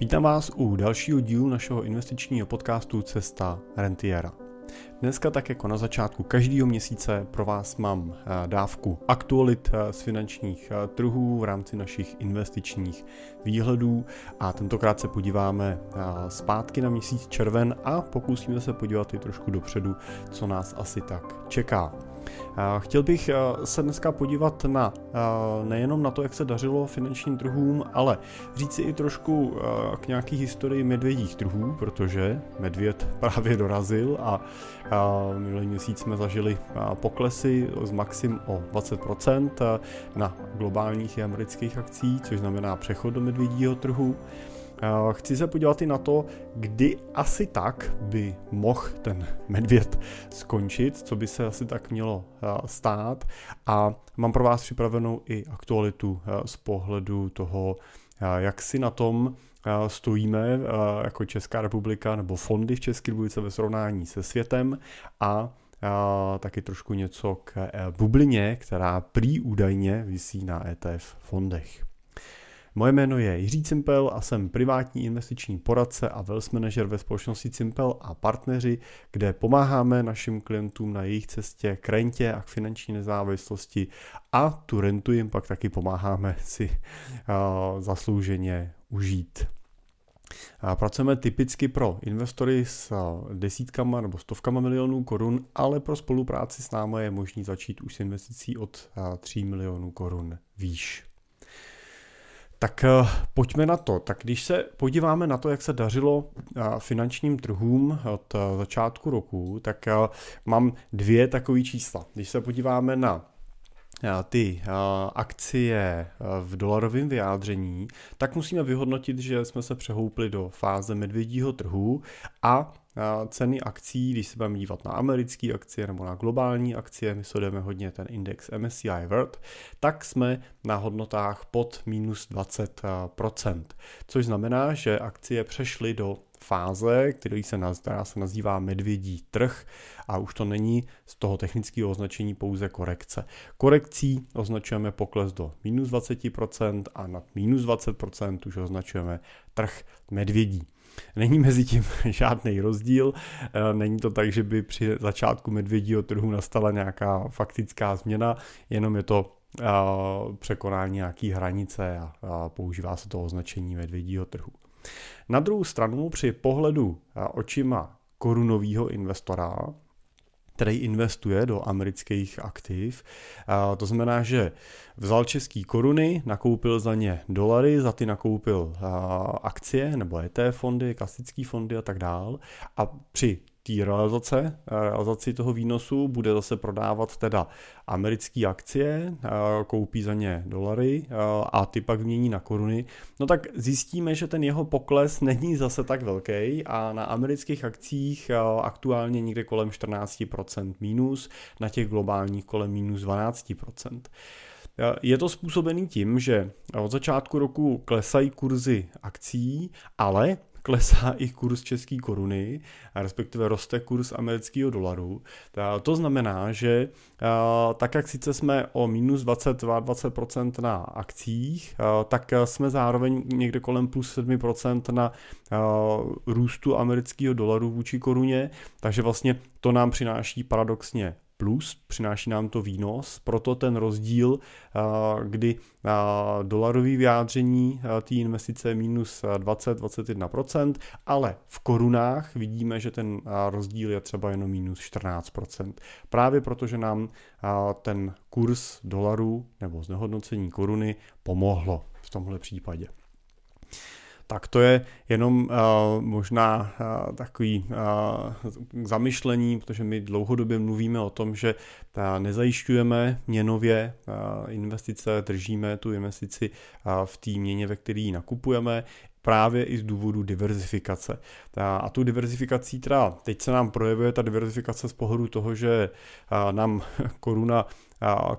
Vítám vás u dalšího dílu našeho investičního podcastu Cesta Rentiera. Dneska tak jako na začátku každého měsíce pro vás mám eh, dávku aktualit eh, z finančních eh, trhů v rámci našich investičních výhledů a tentokrát se podíváme zpátky na měsíc červen a pokusíme se podívat i trošku dopředu, co nás asi tak čeká. Chtěl bych se dneska podívat na nejenom na to, jak se dařilo finančním trhům, ale říct si i trošku k nějaký historii medvědích trhů, protože medvěd právě dorazil a minulý měsíc jsme zažili poklesy z maxim o 20% na globálních i amerických akcích, což znamená přechod do medvědího trhu. Chci se podívat i na to, kdy asi tak by mohl ten medvěd skončit, co by se asi tak mělo stát a mám pro vás připravenou i aktualitu z pohledu toho, jak si na tom stojíme jako Česká republika nebo fondy v České republice ve srovnání se světem a taky trošku něco k bublině, která prý údajně visí na ETF fondech. Moje jméno je Jiří Cimpel a jsem privátní investiční poradce a wealth manager ve společnosti Cimpel a partneři, kde pomáháme našim klientům na jejich cestě k rentě a k finanční nezávislosti a tu rentu jim pak taky pomáháme si uh, zaslouženě užít. Pracujeme typicky pro investory s desítkama nebo stovkama milionů korun, ale pro spolupráci s námi je možný začít už s investicí od 3 milionů korun výš. Tak eh, pojďme na to. Tak když se podíváme na to, jak se dařilo eh, finančním trhům od eh, začátku roku, tak mám dvě takové čísla. Když se podíváme na ty akcie v dolarovém vyjádření, tak musíme vyhodnotit, že jsme se přehoupli do fáze medvědího trhu a ceny akcí, když se budeme dívat na americké akcie nebo na globální akcie, my sledujeme hodně ten index MSCI World, tak jsme na hodnotách pod minus 20%, což znamená, že akcie přešly do fáze, který se, která se nazývá medvědí trh a už to není z toho technického označení pouze korekce. Korekcí označujeme pokles do minus 20% a nad minus 20% už označujeme trh medvědí. Není mezi tím žádný rozdíl, eh, není to tak, že by při začátku medvědího trhu nastala nějaká faktická změna, jenom je to eh, překonání nějaký hranice a používá se to označení medvědího trhu. Na druhou stranu při pohledu eh, očima korunového investora, který investuje do amerických aktiv. To znamená, že vzal český koruny, nakoupil za ně dolary, za ty nakoupil akcie nebo ETF fondy, klasické fondy a tak dál. A při té realizace, realizaci toho výnosu bude zase prodávat teda americké akcie, koupí za ně dolary a ty pak mění na koruny, no tak zjistíme, že ten jeho pokles není zase tak velký a na amerických akcích aktuálně někde kolem 14% mínus, na těch globálních kolem minus 12%. Je to způsobený tím, že od začátku roku klesají kurzy akcí, ale klesá i kurz české koruny, respektive roste kurz amerického dolaru. To znamená, že tak jak sice jsme o minus 20-20% na akcích, tak jsme zároveň někde kolem plus 7% na růstu amerického dolaru vůči koruně, takže vlastně to nám přináší paradoxně plus, přináší nám to výnos, proto ten rozdíl, kdy dolarový vyjádření té investice je minus 20-21%, ale v korunách vidíme, že ten rozdíl je třeba jenom minus 14%. Právě protože nám ten kurz dolaru nebo znehodnocení koruny pomohlo v tomhle případě tak to je jenom uh, možná uh, takový uh, zamyšlení, protože my dlouhodobě mluvíme o tom, že uh, nezajišťujeme měnově uh, investice, držíme tu investici uh, v té měně, ve které ji nakupujeme, právě i z důvodu diverzifikace. A tu diverzifikací teda teď se nám projevuje ta diverzifikace z pohledu toho, že nám koruna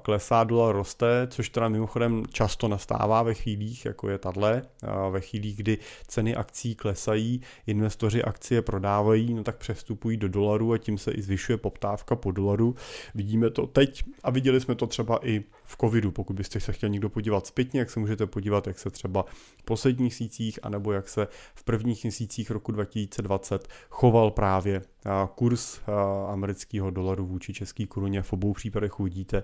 klesá, dolar roste, což teda mimochodem často nastává ve chvílích, jako je tadle, ve chvílích, kdy ceny akcí klesají, investoři akcie prodávají, no tak přestupují do dolaru a tím se i zvyšuje poptávka po dolaru. Vidíme to teď a viděli jsme to třeba i v covidu. Pokud byste se chtěl někdo podívat zpětně, jak se můžete podívat, jak se třeba v posledních měsících, anebo jak se v prvních měsících roku 2020 choval právě kurz amerického dolaru vůči české koruně. V obou případech uvidíte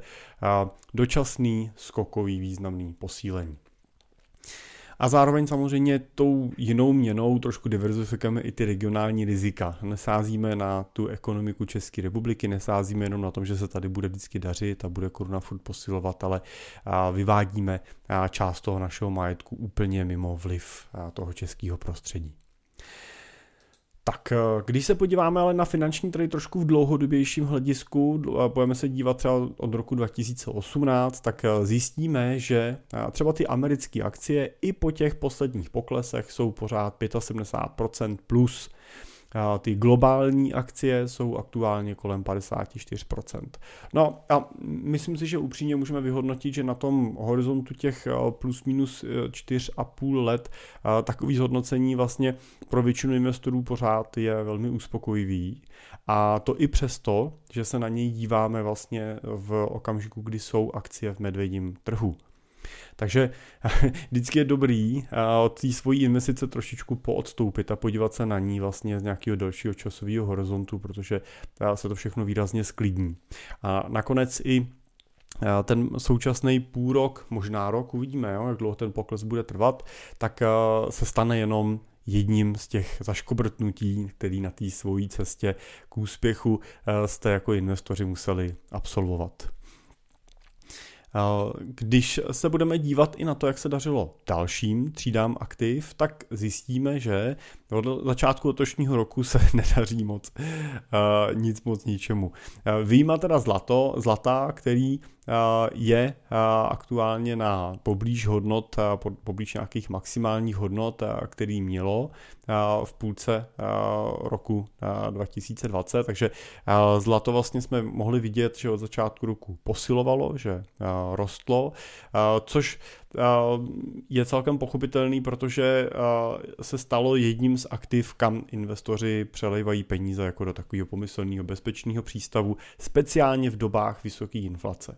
dočasný, skokový, významný posílení. A zároveň samozřejmě tou jinou měnou trošku diverzifikujeme i ty regionální rizika. Nesázíme na tu ekonomiku České republiky, nesázíme jenom na tom, že se tady bude vždycky dařit a bude koruna furt posilovat, ale vyvádíme část toho našeho majetku úplně mimo vliv toho českého prostředí. Tak eh, když se podíváme ale na finanční trhy trošku v dlouhodobějším hledisku, budeme se dívat třeba od roku 2018, tak eh, zjistíme, že eh, třeba ty americké akcie i po těch posledních poklesech jsou pořád 75% plus ty globální akcie jsou aktuálně kolem 54%. No a myslím si, že upřímně můžeme vyhodnotit, že na tom horizontu těch eh, plus minus 4,5 eh, let eh, takový zhodnocení vlastně pro většinu investorů pořád je velmi uspokojivý. A to i přesto, že se na něj díváme vlastně v okamžiku, kdy jsou akcie v medvědím trhu. Takže vždycky je dobrý od té svojí investice trošičku poodstoupit a podívat se na ní vlastně z nějakého dalšího časového horizontu, protože se to všechno výrazně sklidní. A nakonec i ten současný půl rok, možná rok, uvidíme, jo, jak dlouho ten pokles bude trvat, tak se stane jenom jedním z těch zaškobrtnutí, který na té svojí cestě k úspěchu jste jako investoři museli absolvovat. Když se budeme dívat i na to, jak se dařilo dalším třídám aktiv, tak zjistíme, že od začátku letošního roku se nedaří moc nic moc ničemu. Výjima teda zlato, zlata, který je aktuálně na poblíž hodnot, poblíž nějakých maximálních hodnot, který mělo v půlce roku 2020, takže zlato vlastně jsme mohli vidět, že od začátku roku posilovalo, že rostlo, což je celkem pochopitelný, protože se stalo jedním z aktiv, kam investoři přelejvají peníze jako do takového pomyslného bezpečného přístavu, speciálně v dobách vysoké inflace.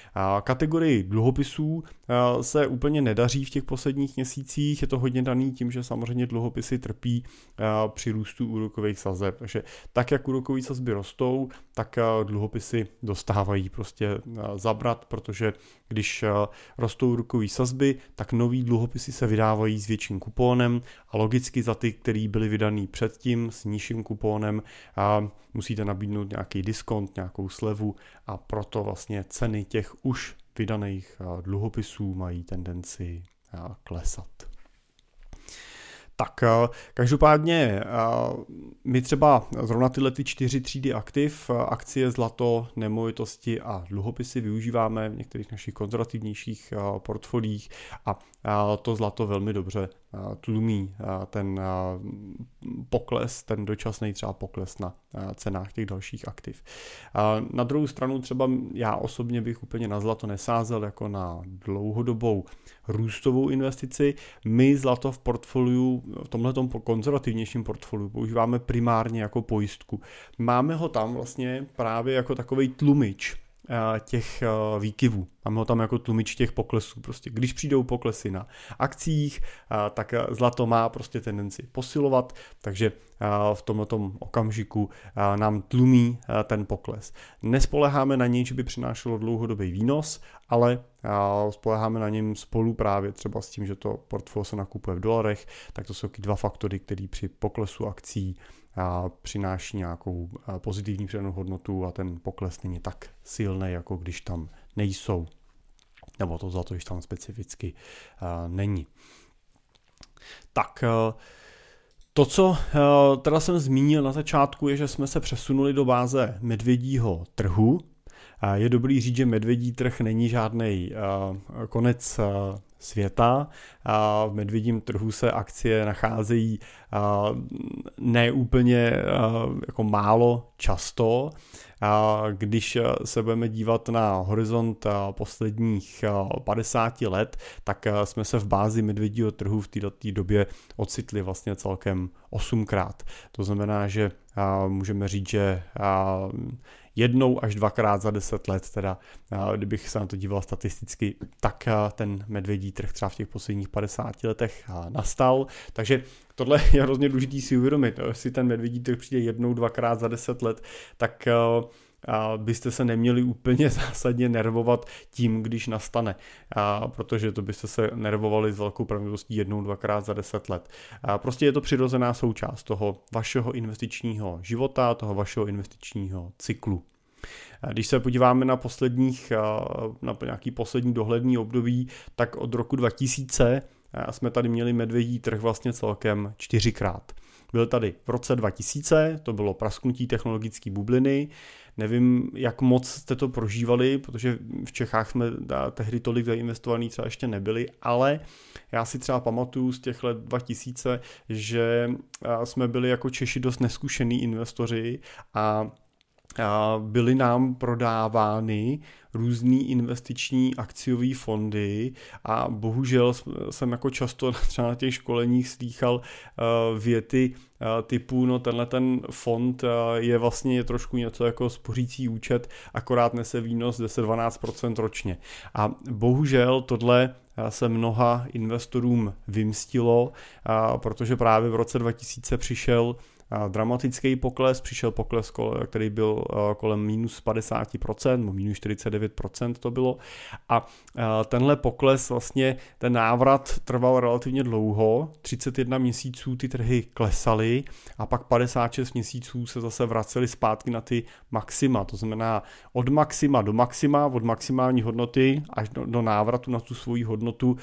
Kategorii dluhopisů se úplně nedaří v těch posledních měsících, je to hodně daný tím, že samozřejmě dluhopisy trpí při růstu úrokových sazeb. Takže tak, jak úrokové sazby rostou, tak dluhopisy dostávají prostě zabrat, protože když rostou úrokové sazby, tak nový dluhopisy se vydávají s větším kupónem a logicky za ty, které byly vydaný předtím s nižším kupónem, musíte nabídnout nějaký diskont, nějakou slevu a proto vlastně ceny těch už vydaných eh, dluhopisů mají tendenci eh, klesat. Tak eh, každopádně my třeba zrovna tyhle ty čtyři třídy aktiv, akcie, zlato, nemovitosti a dluhopisy využíváme v některých našich konzervativnějších portfolích a to zlato velmi dobře tlumí ten pokles, ten dočasný třeba pokles na cenách těch dalších aktiv. Na druhou stranu třeba já osobně bych úplně na zlato nesázel jako na dlouhodobou růstovou investici. My zlato v portfoliu, v tomhle konzervativnějším portfoliu používáme primárně jako pojistku. Máme ho tam vlastně právě jako takový tlumič těch eh, výkyvů. Máme ho tam jako tlumič těch poklesů. Prostě když přijdou poklesy na akcích, eh, tak zlato má prostě tendenci posilovat, takže v tomto okamžiku nám tlumí ten pokles. Nespoleháme na něj, že by přinášelo dlouhodobý výnos, ale spoleháme na něm spolu právě třeba s tím, že to portfolio se nakupuje v dolarech, tak to jsou ty dva faktory, které při poklesu akcí přináší nějakou pozitivní přidanou hodnotu a ten pokles není tak silný, jako když tam nejsou. Nebo to za to, když tam specificky není. Tak to, co teda jsem zmínil na začátku, je, že jsme se přesunuli do báze medvědího trhu. Je dobrý říct, že medvědí trh není žádný konec světa. A v medvědím trhu se akcie nacházejí neúplně jako málo často. Když se budeme dívat na horizont posledních 50 let, tak jsme se v bázi medvědího trhu v této době ocitli vlastně celkem 8krát. To znamená, že můžeme říct, že jednou až dvakrát za deset let, teda kdybych se na to díval statisticky, tak ten medvědí trh třeba v těch posledních 50 letech nastal. Takže tohle je hrozně důležitý si uvědomit. Jestli ten medvědí trh přijde jednou, dvakrát za deset let, tak a byste se neměli úplně zásadně nervovat tím, když nastane, a protože to byste se nervovali s velkou pravděpodobností jednou, dvakrát za deset let. A prostě je to přirozená součást toho vašeho investičního života, toho vašeho investičního cyklu. Když se podíváme na posledních, na nějaký poslední dohledný období, tak od roku 2000 jsme tady měli medvědí trh vlastně celkem čtyřikrát. Byl tady v roce 2000, to bylo prasknutí technologické bubliny, Nevím, jak moc jste to prožívali, protože v Čechách jsme tehdy tolik zainvestovaný třeba ještě nebyli, ale já si třeba pamatuju z těch let 2000, že jsme byli jako Češi dost neskušený investoři a byly nám prodávány různý investiční akciové fondy a bohužel jsem jako často třeba na těch školeních slýchal eh, věty eh, typu, no tenhle ten fond eh, je vlastně trošku něco jako spořící účet, akorát nese výnos 10-12% ročně. A bohužel tohle se mnoha investorům vymstilo, protože právě v roce 2000 přišel dramatický pokles, přišel pokles, který byl kolem minus 50%, nebo minus 49% to bylo. A tenhle pokles, vlastně ten návrat trval relativně dlouho, 31 měsíců ty trhy klesaly a pak 56 měsíců se zase vracely zpátky na ty maxima, to znamená od maxima do maxima, od maximální hodnoty až do, do návratu na tu svoji hodnotu,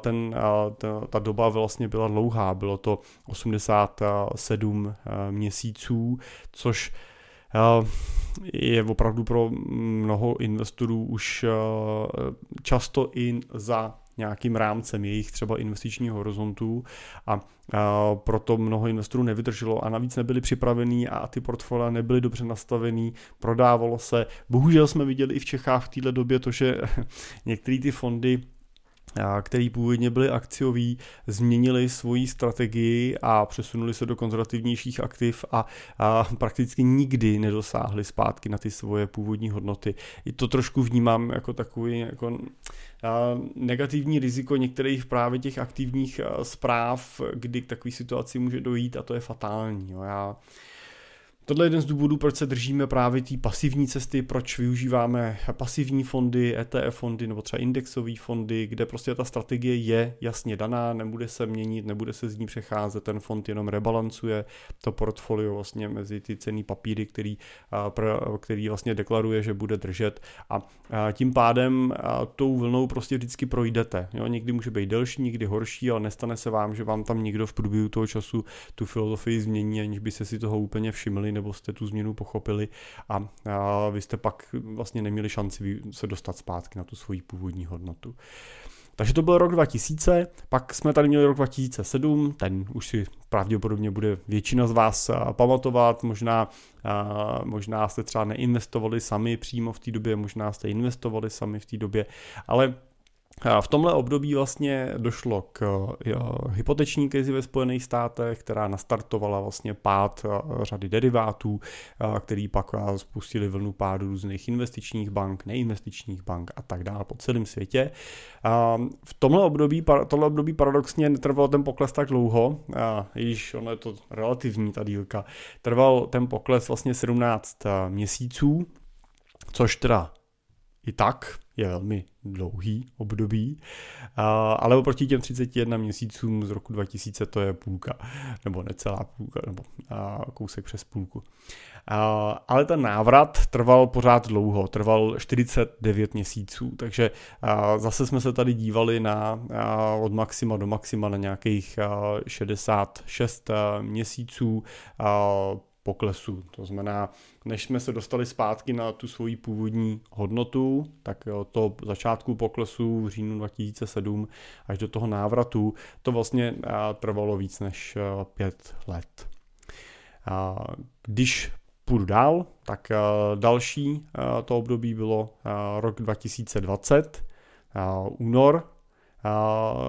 ten, ta, ta doba vlastně byla dlouhá, bylo to 87 Eh, měsíců, což eh, je opravdu pro mnoho investorů už eh, často i za nějakým rámcem jejich třeba investičního horizontu a, proto mnoho investorů nevydrželo a navíc nebyli připravení a ty portfolia nebyly dobře nastavený, prodávalo se. Bohužel jsme viděli i v Čechách v této době to, že některé ty fondy který původně byli akcioví, změnili svoji strategii a přesunuli se do konzervativnějších aktiv a, a prakticky nikdy nedosáhli zpátky na ty svoje původní hodnoty. I to trošku vnímám jako takový jako negativní riziko některých právě těch aktivních zpráv, kdy k takové situaci může dojít a to je fatální. Jo. Já Tohle je jeden z důvodů, proč se držíme právě té pasivní cesty, proč využíváme pasivní fondy, ETF fondy nebo třeba indexové fondy, kde prostě ta strategie je jasně daná, nebude se měnit, nebude se z ní přecházet, ten fond jenom rebalancuje to portfolio vlastně mezi ty cený papíry, který, který vlastně deklaruje, že bude držet a tím pádem tou vlnou prostě vždycky projdete. Jo? Někdy může být delší, někdy horší, ale nestane se vám, že vám tam někdo v průběhu toho času tu filozofii změní, aniž by se si toho úplně všimli nebo jste tu změnu pochopili a, a vy jste pak vlastně neměli šanci se dostat zpátky na tu svoji původní hodnotu. Takže to byl rok 2000, pak jsme tady měli rok 2007, ten už si pravděpodobně bude většina z vás pamatovat, možná, možná jste třeba neinvestovali sami přímo v té době, možná jste investovali sami v té době, ale v tomhle období vlastně došlo k hypoteční krizi ve Spojených státech, která nastartovala vlastně pád řady derivátů, který pak spustili vlnu pádu různých investičních bank, neinvestičních bank a tak dále po celém světě. V tomhle období, tohle období paradoxně netrval ten pokles tak dlouho, již ono je to relativní ta dílka, trval ten pokles vlastně 17 měsíců, což teda i tak je velmi dlouhý období, ale oproti těm 31 měsícům z roku 2000 to je půlka, nebo necelá půlka, nebo kousek přes půlku. Ale ten návrat trval pořád dlouho, trval 49 měsíců, takže zase jsme se tady dívali na od maxima do maxima na nějakých 66 měsíců poklesu. To znamená, než jsme se dostali zpátky na tu svoji původní hodnotu, tak to začátku poklesu v říjnu 2007 až do toho návratu, to vlastně trvalo víc než pět let. Když půjdu dál, tak další to období bylo rok 2020, únor,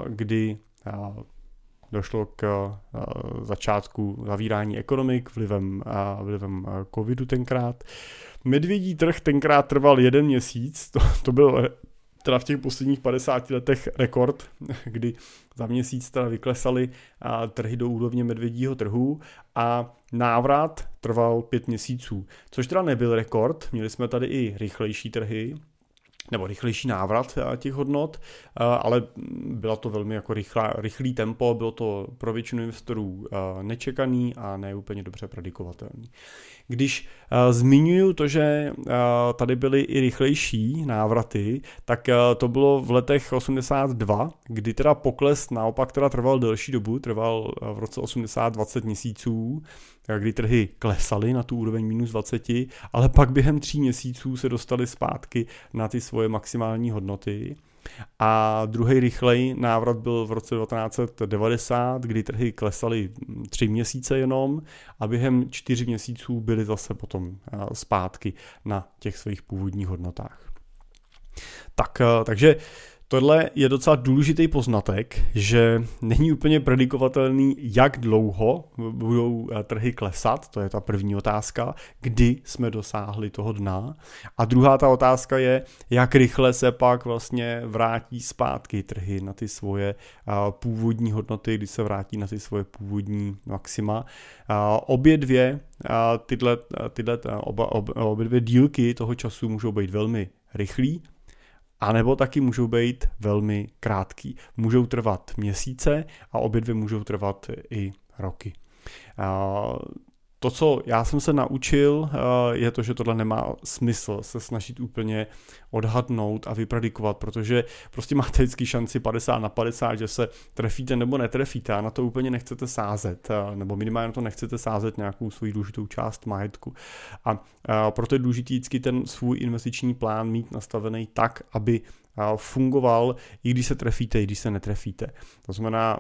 kdy došlo k začátku zavírání ekonomik vlivem, vlivem covidu tenkrát. Medvědí trh tenkrát trval jeden měsíc, to, to byl teda v těch posledních 50 letech rekord, kdy za měsíc teda vyklesaly trhy do úrovně medvědího trhu a návrat trval pět měsíců, což teda nebyl rekord, měli jsme tady i rychlejší trhy, nebo rychlejší návrat eh, těch hodnot, eh, ale byla to velmi jako rychlá, rychlý tempo, bylo to pro většinu investorů eh, nečekaný a ne úplně dobře predikovatelný. Když zmiňuju to, že tady byly i rychlejší návraty, tak to bylo v letech 82, kdy teda pokles naopak teda trval delší dobu, trval v roce 80 20 měsíců, kdy trhy klesaly na tu úroveň minus 20, ale pak během tří měsíců se dostali zpátky na ty svoje maximální hodnoty. A druhý rychlej návrat byl v roce 1990, kdy trhy klesaly tři měsíce jenom a během čtyři měsíců byly zase potom zpátky na těch svých původních hodnotách. Tak, takže Tohle je docela důležitý poznatek, že není úplně predikovatelný, jak dlouho budou eh, trhy klesat, to je ta první otázka, kdy jsme dosáhli toho dna. A druhá ta otázka je, jak rychle se pak vlastně vrátí zpátky trhy na ty svoje eh, původní hodnoty, kdy se vrátí na ty svoje původní maxima. Eh, obě dvě tyhle, tyhle oba, obě dvě dílky toho času můžou být velmi rychlý, a nebo taky můžou být velmi krátký. Můžou trvat měsíce a obě dvě můžou trvat i roky. To, co já jsem se naučil, je to, že tohle nemá smysl se snažit úplně odhadnout a vypredikovat, protože prostě máte vždycky šanci 50 na 50, že se trefíte nebo netrefíte a na to úplně nechcete sázet, nebo minimálně na to nechcete sázet nějakou svoji důležitou část majetku. A proto je důležitý vždycky ten svůj investiční plán mít nastavený tak, aby fungoval, i když se trefíte, i když se netrefíte. To znamená,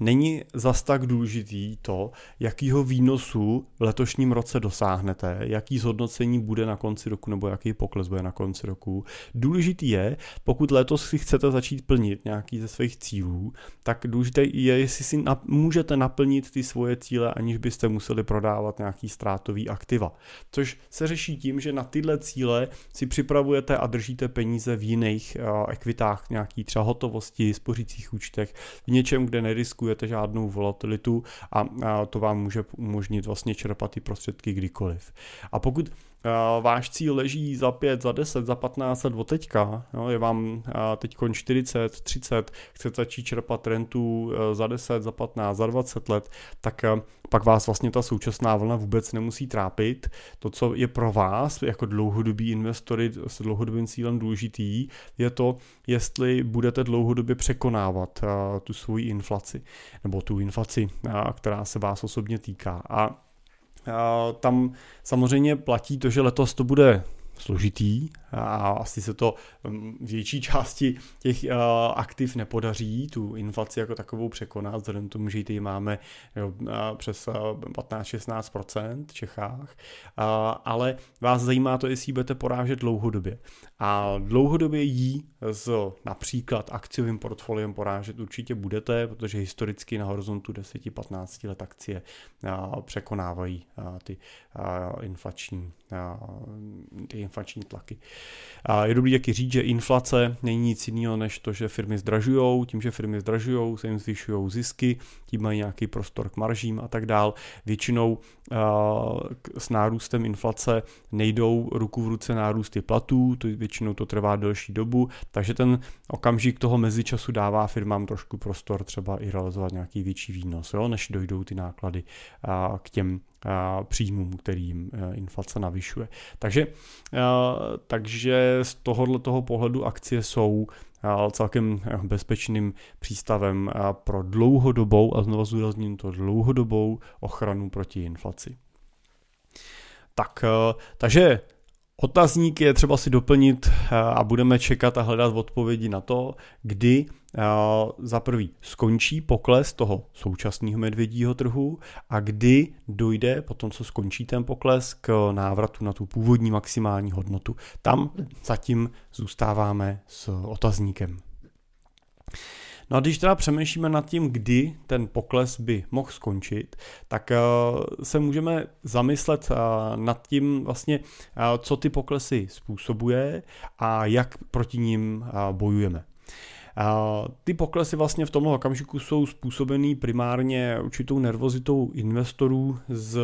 není zas tak důležitý to, jakýho výnosu v letošním roce dosáhnete, jaký zhodnocení bude na konci roku nebo jaký pokles bude na konci roku. Důležitý je, pokud letos si chcete začít plnit nějaký ze svých cílů, tak důležité je, jestli si na, můžete naplnit ty svoje cíle, aniž byste museli prodávat nějaký ztrátový aktiva. Což se řeší tím, že na tyhle cíle si připravujete a držíte peníze v jiných uh, ekvitách, nějaký třeba hotovosti, spořících účtech, v něčem, kde neriskujete neriskujete žádnou volatilitu a to vám může umožnit vlastně čerpat ty prostředky kdykoliv. A pokud váš cíl leží za 5, za 10, za 15 let od teďka, jo, je vám teď 40, 30, chcete začít čerpat rentu e, za 10, za 15, za 20 let, tak pak vás vlastně ta současná vlna vůbec nemusí trápit. To, co je pro vás jako dlouhodobí investory s dlouhodobým cílem důležitý, je to, jestli budete dlouhodobě překonávat tu svoji inflaci, nebo tu inflaci, která se vás osobně týká. A tam samozřejmě platí to, že letos to bude složitý a asi se to mm, větší části těch uh, aktiv nepodaří tu inflaci jako takovou překonat, vzhledem tomu, že ji máme jo, uh, přes uh, 15-16% v Čechách, ale vás zajímá to, jestli budete porážet dlouhodobě. A dlouhodobě jí s například akciovým portfoliem porážet určitě budete, protože historicky na horizontu 10-15 let akcie překonávají ty inflační, ty inflační tlaky. A je dobrý taky říct, že inflace není nic jiného, než to, že firmy zdražují, tím, že firmy zdražují, se jim zvyšují zisky, tím mají nějaký prostor k maržím a tak dál. Většinou s nárůstem inflace nejdou ruku v ruce nárůsty platů, to většinou to trvá delší dobu, takže ten okamžik toho mezičasu dává firmám trošku prostor třeba i realizovat nějaký větší výnos, jo, než dojdou ty náklady k těm příjmům, kterým e, inflace navyšuje. Takže, takže z tohohle toho pohledu akcie jsou celkem e, bezpečným přístavem pro dlouhodobou, a znovu zdůrazním to, dlouhodobou ochranu proti inflaci. Tak, e, takže Otazník je třeba si doplnit a budeme čekat a hledat odpovědi na to, kdy za prvý skončí pokles toho současného medvědího trhu a kdy dojde po tom, co skončí ten pokles, k návratu na tu původní maximální hodnotu. Tam zatím zůstáváme s otazníkem. No a když teda přemýšlíme nad tím, kdy ten pokles by mohl skončit, tak se můžeme zamyslet nad tím vlastně, co ty poklesy způsobuje a jak proti ním bojujeme. Ty poklesy vlastně v tomhle okamžiku jsou způsobený primárně určitou nervozitou investorů z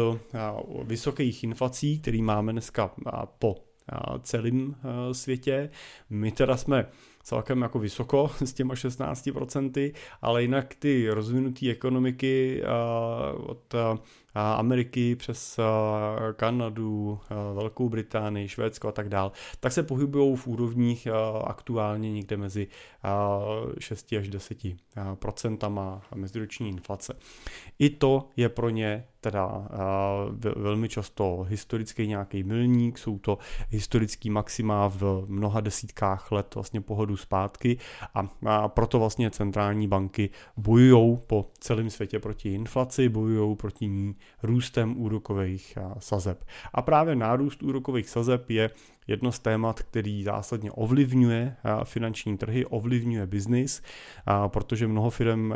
vysokých inflací, který máme dneska po celém světě. My teda jsme celkem jako vysoko s těma 16%, ale jinak ty rozvinuté ekonomiky od Ameriky přes Kanadu, Velkou Británii, Švédsko a tak dál, tak se pohybují v úrovních aktuálně někde mezi 6 až 10 procentama meziroční inflace. I to je pro ně teda velmi často historický nějaký milník, jsou to historický maxima v mnoha desítkách let vlastně pohodu zpátky a, a proto vlastně centrální banky bojují po celém světě proti inflaci, bojují proti ní růstem úrokových sazeb. A právě nárůst úrokových sazeb je jedno z témat, který zásadně ovlivňuje finanční trhy, ovlivňuje biznis, protože mnoho firm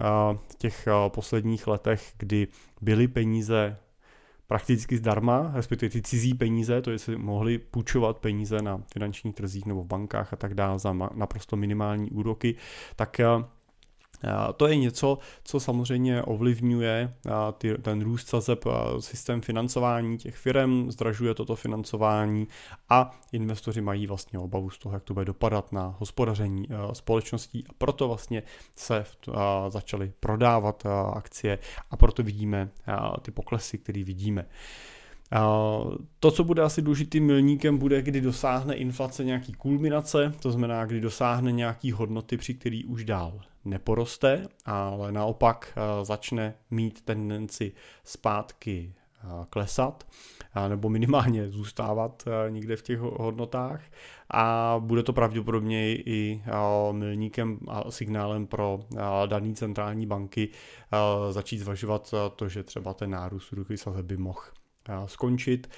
v těch posledních letech, kdy byly peníze prakticky zdarma, respektive ty cizí peníze, to je, si mohli půjčovat peníze na finančních trzích nebo v bankách a tak dále za naprosto minimální úroky, tak to je něco, co samozřejmě ovlivňuje ten růst sazeb, systém financování těch firm, zdražuje toto financování a investoři mají vlastně obavu z toho, jak to bude dopadat na hospodaření společností a proto vlastně se začaly prodávat akcie a proto vidíme ty poklesy, které vidíme. To, co bude asi důležitým milníkem, bude, kdy dosáhne inflace nějaký kulminace, to znamená, kdy dosáhne nějaký hodnoty, při který už dál neporoste, ale naopak začne mít tendenci zpátky klesat nebo minimálně zůstávat někde v těch hodnotách. A bude to pravděpodobně i milníkem a signálem pro daný centrální banky začít zvažovat to, že třeba ten nárůst úrokových sazeb by mohl skončit,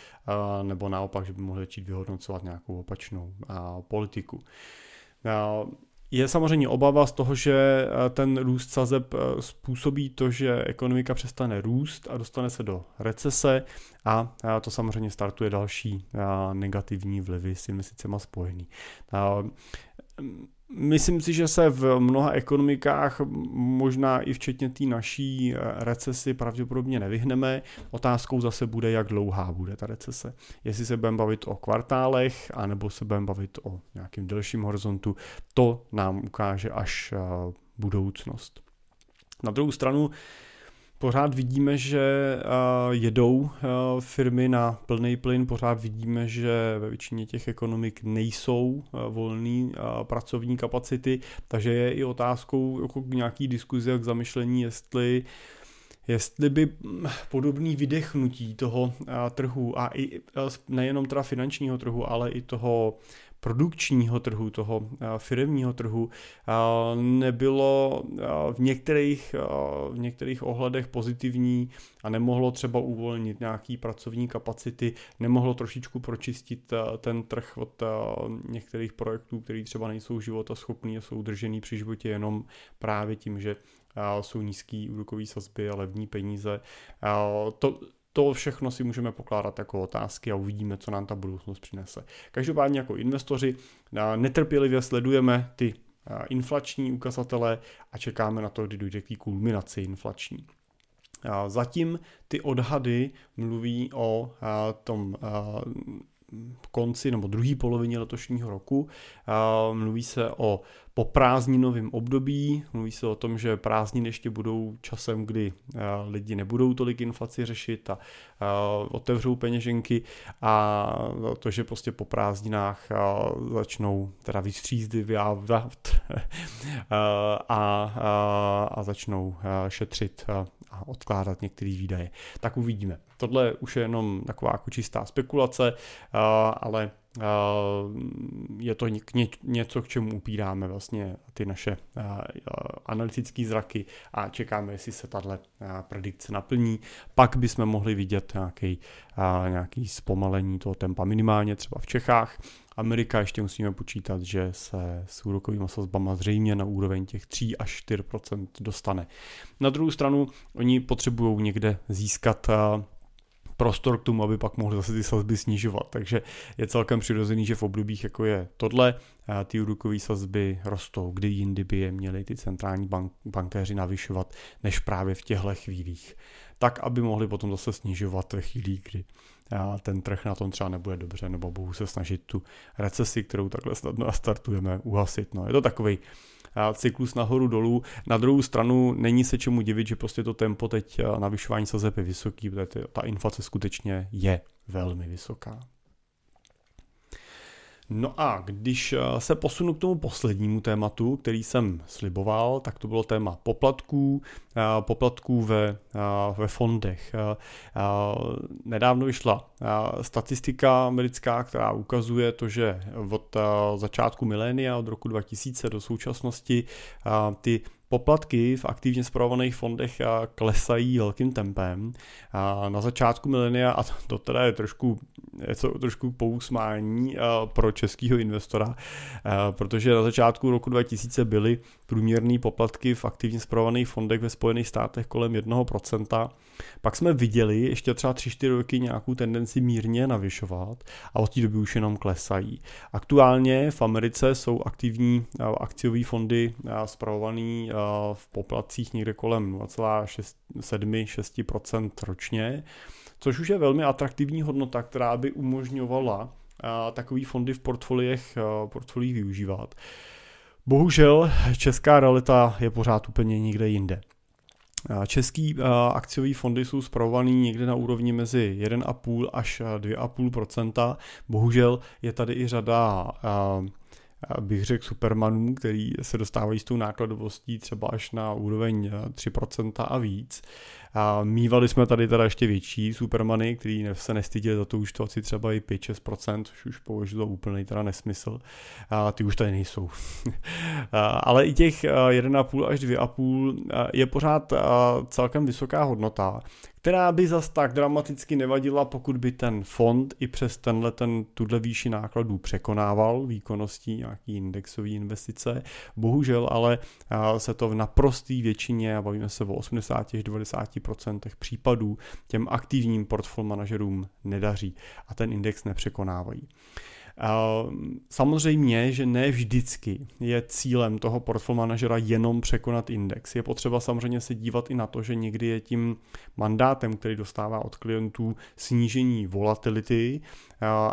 nebo naopak, že by mohli začít vyhodnocovat nějakou opačnou politiku. Je samozřejmě obava z toho, že ten růst sazeb způsobí to, že ekonomika přestane růst a dostane se do recese a to samozřejmě startuje další negativní vlivy s investicemi spojený. Myslím si, že se v mnoha ekonomikách, možná i včetně té naší eh, recesi, pravděpodobně nevyhneme. Otázkou zase bude, jak dlouhá bude ta recese. Jestli se budeme bavit o kvartálech, anebo se budeme bavit o nějakým delším horizontu, to nám ukáže až eh, budoucnost. Na druhou stranu, pořád vidíme, že jedou firmy na plný plyn, pořád vidíme, že ve většině těch ekonomik nejsou volné pracovní kapacity, takže je i otázkou jako nějaký diskuze k zamyšlení, jestli jestli by podobný vydechnutí toho trhu a i nejenom teda finančního trhu, ale i toho produkčního trhu, toho eh, firmního trhu, eh, nebylo eh, v některých, v některých ohledech pozitivní a nemohlo třeba uvolnit nějaký pracovní kapacity, nemohlo trošičku pročistit ten trh od některých projektů, které třeba nejsou života schopný a jsou držený při životě jenom právě tím, že jsou nízký úrokový sazby a levní peníze. To, to všechno si můžeme pokládat jako otázky a uvidíme, co nám ta budoucnost přinese. Každopádně jako investoři netrpělivě sledujeme ty inflační ukazatele a čekáme na to, kdy dojde k kulminaci inflační. Zatím ty odhady mluví o tom konci nebo druhé polovině letošního roku. Mluví se o poprázdninovém období, mluví se o tom, že prázdniny ještě budou časem, kdy lidi nebudou tolik inflaci řešit a otevřou peněženky a to, že prostě po prázdninách začnou teda vystřízdy a, a, a začnou šetřit a odkládat některé výdaje. Tak uvidíme. Tohle už je jenom taková jako čistá spekulace, ale je to něco, k čemu upíráme vlastně ty naše analytické zraky a čekáme, jestli se tahle predikce naplní. Pak bychom mohli vidět nějaký, nějaký zpomalení toho tempa minimálně třeba v Čechách. Amerika ještě musíme počítat, že se s úrokovými sazbama zřejmě na úroveň těch 3 až 4% dostane. Na druhou stranu oni potřebují někde získat prostor k tomu, aby pak mohli zase ty sazby snižovat. Takže je celkem přirozený, že v obdobích jako je tohle, ty úrokové sazby rostou, kdy jindy by je měli ty centrální bank, bankéři navyšovat, než právě v těchto chvílích. Tak, aby mohli potom zase snižovat ve chvíli, kdy ten trh na tom třeba nebude dobře, nebo budou se snažit tu recesi, kterou takhle snadno startujeme, uhasit. No, je to takový cyklus nahoru dolů. Na druhou stranu není se čemu divit, že prostě to tempo teď navyšování sazeb je vysoký, protože ta inflace skutečně je velmi vysoká. No a když eh, se posunu k tomu poslednímu tématu, který jsem sliboval, tak to bylo téma poplatků, eh, poplatků ve, eh, ve fondech. Nedávno vyšla statistika americká, která ukazuje to, že od začátku milénia, od roku 2000 do současnosti, ty poplatky v aktivně zpravovaných fondech klesají velkým tempem. Na začátku milenia, a to teda je trošku, je to trošku pousmání pro českého investora, protože na začátku roku 2000 byly průměrné poplatky v aktivně zpravovaných fondech ve Spojených státech kolem 1%. Pak jsme viděli ještě třeba 3-4 roky nějakou tendenci mírně navyšovat a od té doby už jenom klesají. Aktuálně v Americe jsou aktivní akciové fondy zpravované v poplatcích někde kolem 0,7-6% ročně, což už je velmi atraktivní hodnota, která by umožňovala takový fondy v portfoliech, portfoliích využívat. Bohužel česká realita je pořád úplně někde jinde. Český akciový fondy jsou zpravovaný někde na úrovni mezi 1,5 až 2,5% Bohužel je tady i řada bych řekl supermanů, který se dostávají s tou nákladovostí třeba až na úroveň 3% a víc. A mývali jsme tady teda ještě větší supermany, který se nestyděli za to účtovat si třeba i 5-6%, což už považuji za úplný teda nesmysl. A ty už tady nejsou. Ale i těch 1,5 až 2,5 je pořád celkem vysoká hodnota, která by zas tak dramaticky nevadila, pokud by ten fond i přes tenhle ten, tuhle výši nákladů překonával výkonností nějaký indexový investice. Bohužel ale se to v naprostý většině, a bavíme se o 80 až 90% případů, těm aktivním portfolio manažerům nedaří a ten index nepřekonávají. Samozřejmě, že ne vždycky je cílem toho portfolio manažera jenom překonat index. Je potřeba samozřejmě se dívat i na to, že někdy je tím mandátem, který dostává od klientů, snížení volatility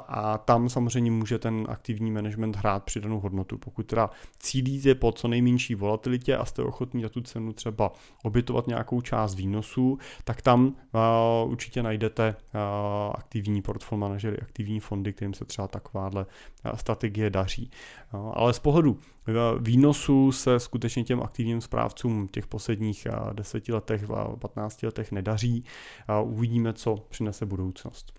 a tam samozřejmě může ten aktivní management hrát přidanou hodnotu. Pokud teda cílíte po co nejmenší volatilitě a jste ochotní za tu cenu třeba obytovat nějakou část výnosů, tak tam určitě najdete aktivní portfolio manažery, aktivní fondy, kterým se třeba takováhle strategie daří. Ale z pohledu výnosu se skutečně těm aktivním správcům těch posledních deseti letech, 15 letech nedaří. Uvidíme, co přinese budoucnost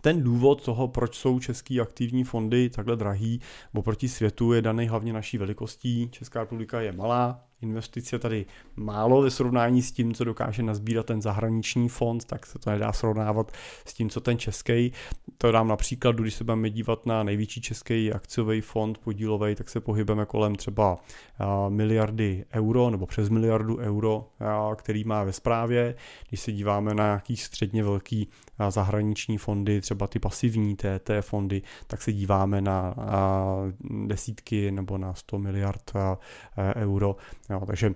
ten důvod toho, proč jsou český aktivní fondy takhle drahý oproti světu, je daný hlavně naší velikostí. Česká republika je malá, investic je tady málo ve srovnání s tím, co dokáže nazbírat ten zahraniční fond, tak se to nedá srovnávat s tím, co ten český. To dám například, když se budeme dívat na největší český akciový fond podílový, tak se pohybujeme kolem třeba miliardy euro nebo přes miliardu euro, který má ve správě. Když se díváme na nějaký středně velký zahraniční fondy, třeba ty pasivní TT fondy, tak se díváme na desítky nebo na 100 miliard euro. Jo, takže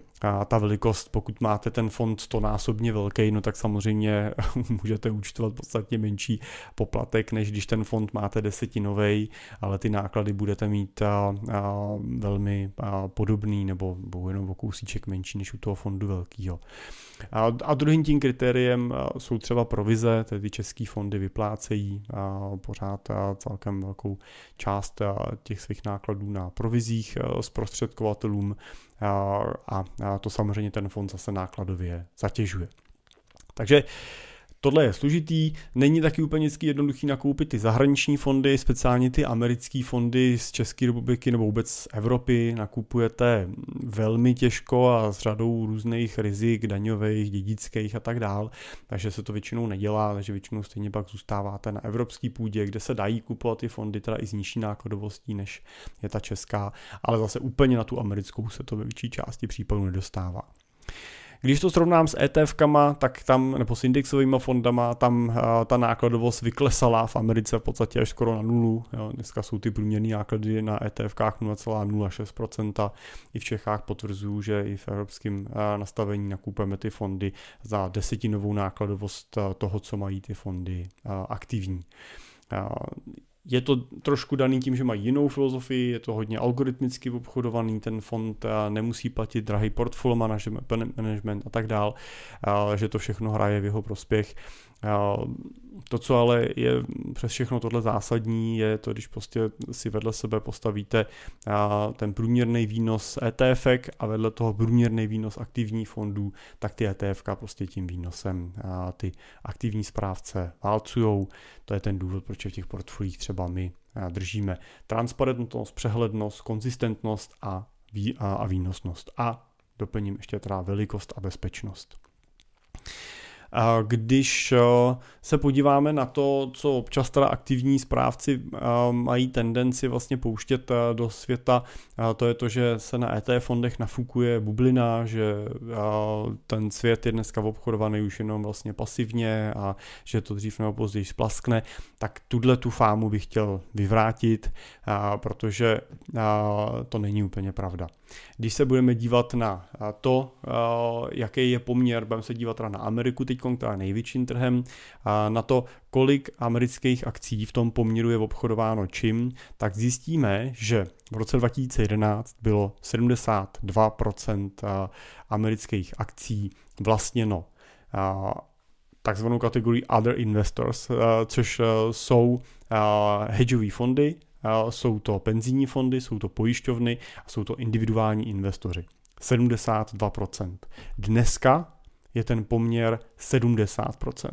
ta velikost, pokud máte ten fond 100 násobně velký, no tak samozřejmě můžete účtovat podstatně menší poplatek, než když ten fond máte desetinový, ale ty náklady budete mít a, a, velmi a, podobný nebo, nebo jenom o kousíček menší než u toho fondu velkého. A, a druhým tím kritériem jsou třeba provize, tedy český fondy vyplácejí pořád celkem velkou část těch svých nákladů na provizích zprostředkovatelům a, a to samozřejmě ten fond zase nákladově zatěžuje. Takže Tohle je složitý, není taky úplně vždycky jednoduchý nakoupit ty zahraniční fondy, speciálně ty americké fondy z České republiky nebo vůbec z Evropy. Nakupujete velmi těžko a s řadou různých rizik daňových, dědických a tak dál, takže se to většinou nedělá, takže většinou stejně pak zůstáváte na evropský půdě, kde se dají kupovat ty fondy teda i s nižší nákladovostí, než je ta česká, ale zase úplně na tu americkou se to ve větší části případů nedostává. Když to srovnám s ETF-kama, tak tam, nebo s indexovými fondama, tam uh, ta nákladovost vyklesala v Americe v podstatě až skoro na nulu. Jo. Dneska jsou ty průměrné náklady na ETF-kách 0,06%. I v Čechách potvrzují, že i v evropském uh, nastavení nakupujeme ty fondy za desetinovou nákladovost uh, toho, co mají ty fondy aktivní. Je to trošku daný tím, že mají jinou filozofii, je to hodně algoritmicky obchodovaný ten fond, nemusí platit drahý portfolio management a tak dál, že to všechno hraje v jeho prospěch. To, co ale je přes všechno tohle zásadní, je to, když prostě si vedle sebe postavíte ten průměrný výnos ETF a vedle toho průměrný výnos aktivních fondů, tak ty ETF prostě tím výnosem ty aktivní správce válcujou. To je ten důvod, proč v těch portfolích třeba my držíme transparentnost, přehlednost, konzistentnost a, a výnosnost. A doplním ještě teda velikost a bezpečnost. Když eh, se podíváme na to, co občas teda aktivní správci eh, mají tendenci vlastně pouštět eh, do světa, to je to, že se na ETF fondech nafukuje bublina, že ten svět je dneska obchodovaný už jenom vlastně pasivně a že to dřív nebo později splaskne, tak tuhle tu fámu bych chtěl vyvrátit, protože to není úplně pravda. Když se budeme dívat na to, jaký je poměr, budeme se dívat na Ameriku teď, která je největším trhem, na to, kolik amerických akcí v tom poměru je obchodováno čím, tak zjistíme, že v roce 2011 bylo 72% amerických akcí vlastněno takzvanou kategorii Other Investors, což jsou hedžové fondy, jsou to penzijní fondy, jsou to pojišťovny a jsou to individuální investoři. 72%. Dneska je ten poměr 70%.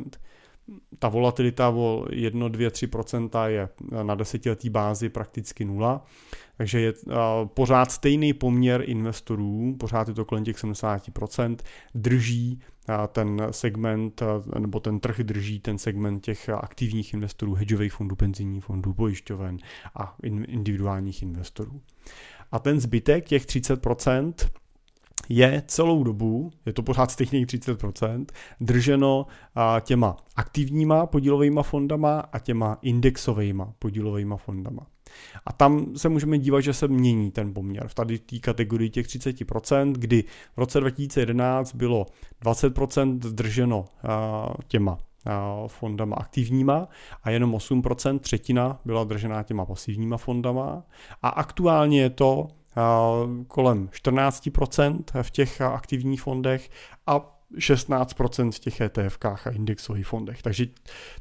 Ta volatilita o 1, 2, 3% je na desetiletý bázi prakticky nula, takže je pořád stejný poměr investorů, pořád je to kolem těch 70%, drží ten segment, nebo ten trh drží ten segment těch aktivních investorů, hedžových fondů, penzijních fondů, pojišťoven a individuálních investorů. A ten zbytek, těch 30%, je celou dobu, je to pořád stejných 30%, drženo těma aktivníma podílovými fondama a těma indexovými podílovými fondama. A tam se můžeme dívat, že se mění ten poměr v tady té kategorii těch 30%, kdy v roce 2011 bylo 20% drženo těma fondama aktivníma a jenom 8%, třetina byla držená těma pasivníma fondama a aktuálně je to kolem 14% v těch aktivních fondech a 16% v těch ETFkách a indexových fondech. Takže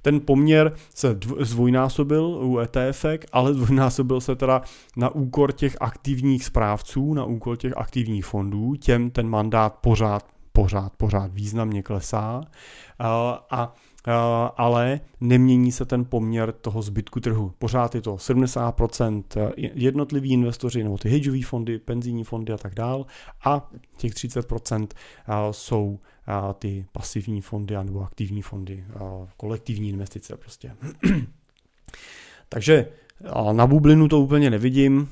ten poměr se zdvojnásobil u ETF, ale zdvojnásobil se teda na úkor těch aktivních správců, na úkor těch aktivních fondů, těm ten mandát pořád, pořád, pořád významně klesá. A ale nemění se ten poměr toho zbytku trhu. Pořád je to 70% eh, jednotliví investoři nebo ty hedžové fondy, penzijní fondy a tak dál a těch 30% eh, jsou ty pasivní fondy nebo aktivní fondy, kolektivní investice prostě. Takže na bublinu to úplně nevidím,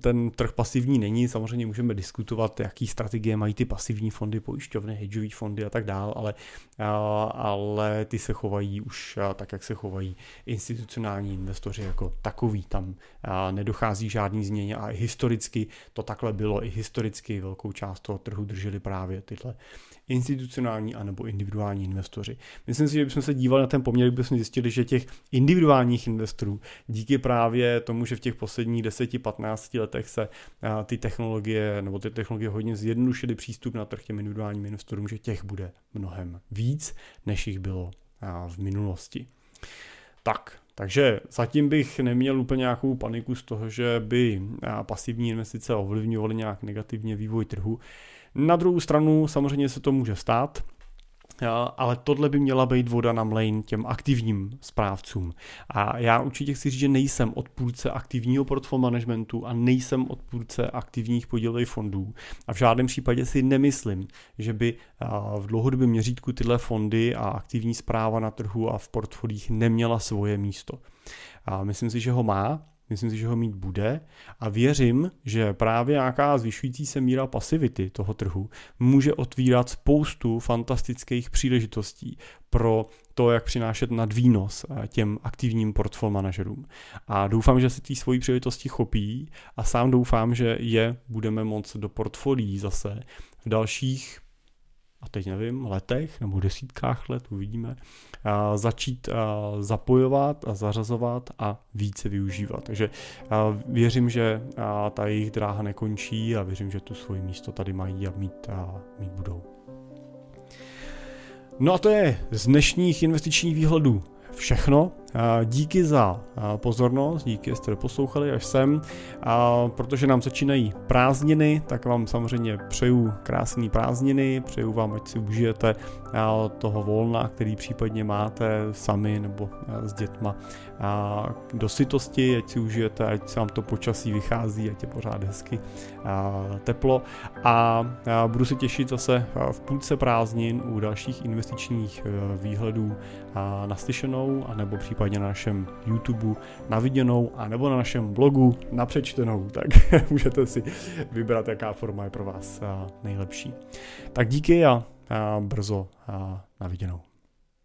ten trh pasivní není, samozřejmě můžeme diskutovat, jaký strategie mají ty pasivní fondy, pojišťovny, hedžové fondy a tak dál, ale, ale ty se chovají už tak, jak se chovají institucionální investoři jako takový, tam nedochází žádný změně a historicky to takhle bylo, i historicky velkou část toho trhu drželi právě tyhle institucionální anebo individuální investoři. Myslím si, že bychom se dívali na ten poměr, bychom zjistili, že těch individuálních investorů díky právě tomu, že v těch posledních 10-15 letech se ty technologie nebo ty technologie hodně zjednodušily přístup na trh těm individuálním investorům, že těch bude mnohem víc, než jich bylo v minulosti. Tak, takže zatím bych neměl úplně nějakou paniku z toho, že by pasivní investice ovlivňovaly nějak negativně vývoj trhu. Na druhou stranu samozřejmě se to může stát, ale tohle by měla být voda na mlejn těm aktivním správcům. A já určitě chci říct, že nejsem odpůrce aktivního portfolio managementu a nejsem odpůrce aktivních podílových fondů. A v žádném případě si nemyslím, že by v dlouhodobém měřítku tyhle fondy a aktivní zpráva na trhu a v portfolích neměla svoje místo. A myslím si, že ho má, Myslím si, že ho mít bude a věřím, že právě nějaká zvyšující se míra pasivity toho trhu může otvírat spoustu fantastických příležitostí pro to, jak přinášet nadvýnos eh, těm aktivním portfolio manažerům. A doufám, že se tí svojí příležitosti chopí a sám doufám, že je budeme moct do portfolií zase v dalších a teď nevím, letech nebo desítkách let, uvidíme, začít zapojovat a zařazovat a více využívat. Takže věřím, že ta jejich dráha nekončí a věřím, že tu svoje místo tady mají a mít, a mít budou. No a to je z dnešních investičních výhledů všechno. Díky za pozornost, díky, že jste poslouchali až sem. Protože nám začínají prázdniny, tak vám samozřejmě přeju krásné prázdniny, přeju vám, ať si užijete toho volna, který případně máte sami nebo s dětma. Do sytosti, ať si užijete, ať se vám to počasí vychází, ať je pořád hezky teplo. A budu se těšit zase v půlce prázdnin u dalších investičních e, výhledů naslyšenou, anebo případně na našem YouTube na viděnou, anebo na našem blogu na přečtenou, tak můžete si vybrat, jaká forma je pro vás nejlepší. Tak díky a brzo na viděnou.